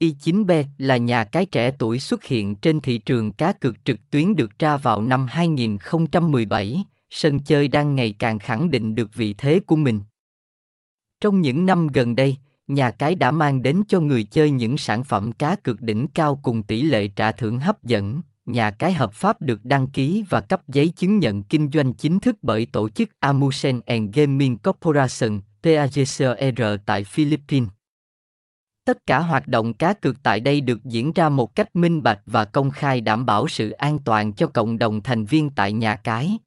Y9B là nhà cái trẻ tuổi xuất hiện trên thị trường cá cược trực tuyến được ra vào năm 2017, sân chơi đang ngày càng khẳng định được vị thế của mình. Trong những năm gần đây, nhà cái đã mang đến cho người chơi những sản phẩm cá cược đỉnh cao cùng tỷ lệ trả thưởng hấp dẫn. Nhà cái hợp pháp được đăng ký và cấp giấy chứng nhận kinh doanh chính thức bởi tổ chức Amusen and Gaming Corporation, TAGCR tại Philippines. Tất cả hoạt động cá cược tại đây được diễn ra một cách minh bạch và công khai đảm bảo sự an toàn cho cộng đồng thành viên tại nhà cái.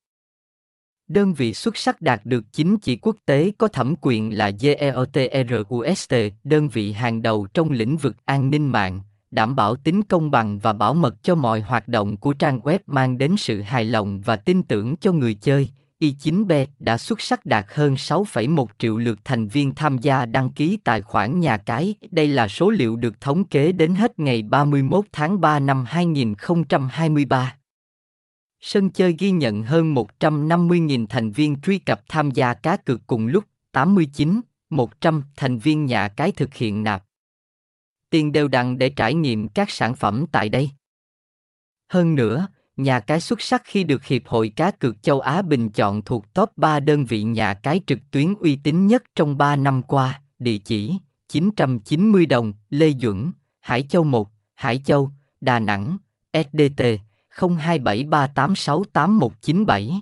Đơn vị xuất sắc đạt được chính chỉ quốc tế có thẩm quyền là GEOTRUST, đơn vị hàng đầu trong lĩnh vực an ninh mạng, đảm bảo tính công bằng và bảo mật cho mọi hoạt động của trang web mang đến sự hài lòng và tin tưởng cho người chơi. Y9B đã xuất sắc đạt hơn 6,1 triệu lượt thành viên tham gia đăng ký tài khoản nhà cái. Đây là số liệu được thống kê đến hết ngày 31 tháng 3 năm 2023. Sân chơi ghi nhận hơn 150.000 thành viên truy cập tham gia cá cược cùng lúc, 89, 100 thành viên nhà cái thực hiện nạp. Tiền đều đặn để trải nghiệm các sản phẩm tại đây. Hơn nữa, nhà cái xuất sắc khi được Hiệp hội Cá cược châu Á bình chọn thuộc top 3 đơn vị nhà cái trực tuyến uy tín nhất trong 3 năm qua, địa chỉ 990 đồng, Lê Duẩn, Hải Châu 1, Hải Châu, Đà Nẵng, SDT 0273868197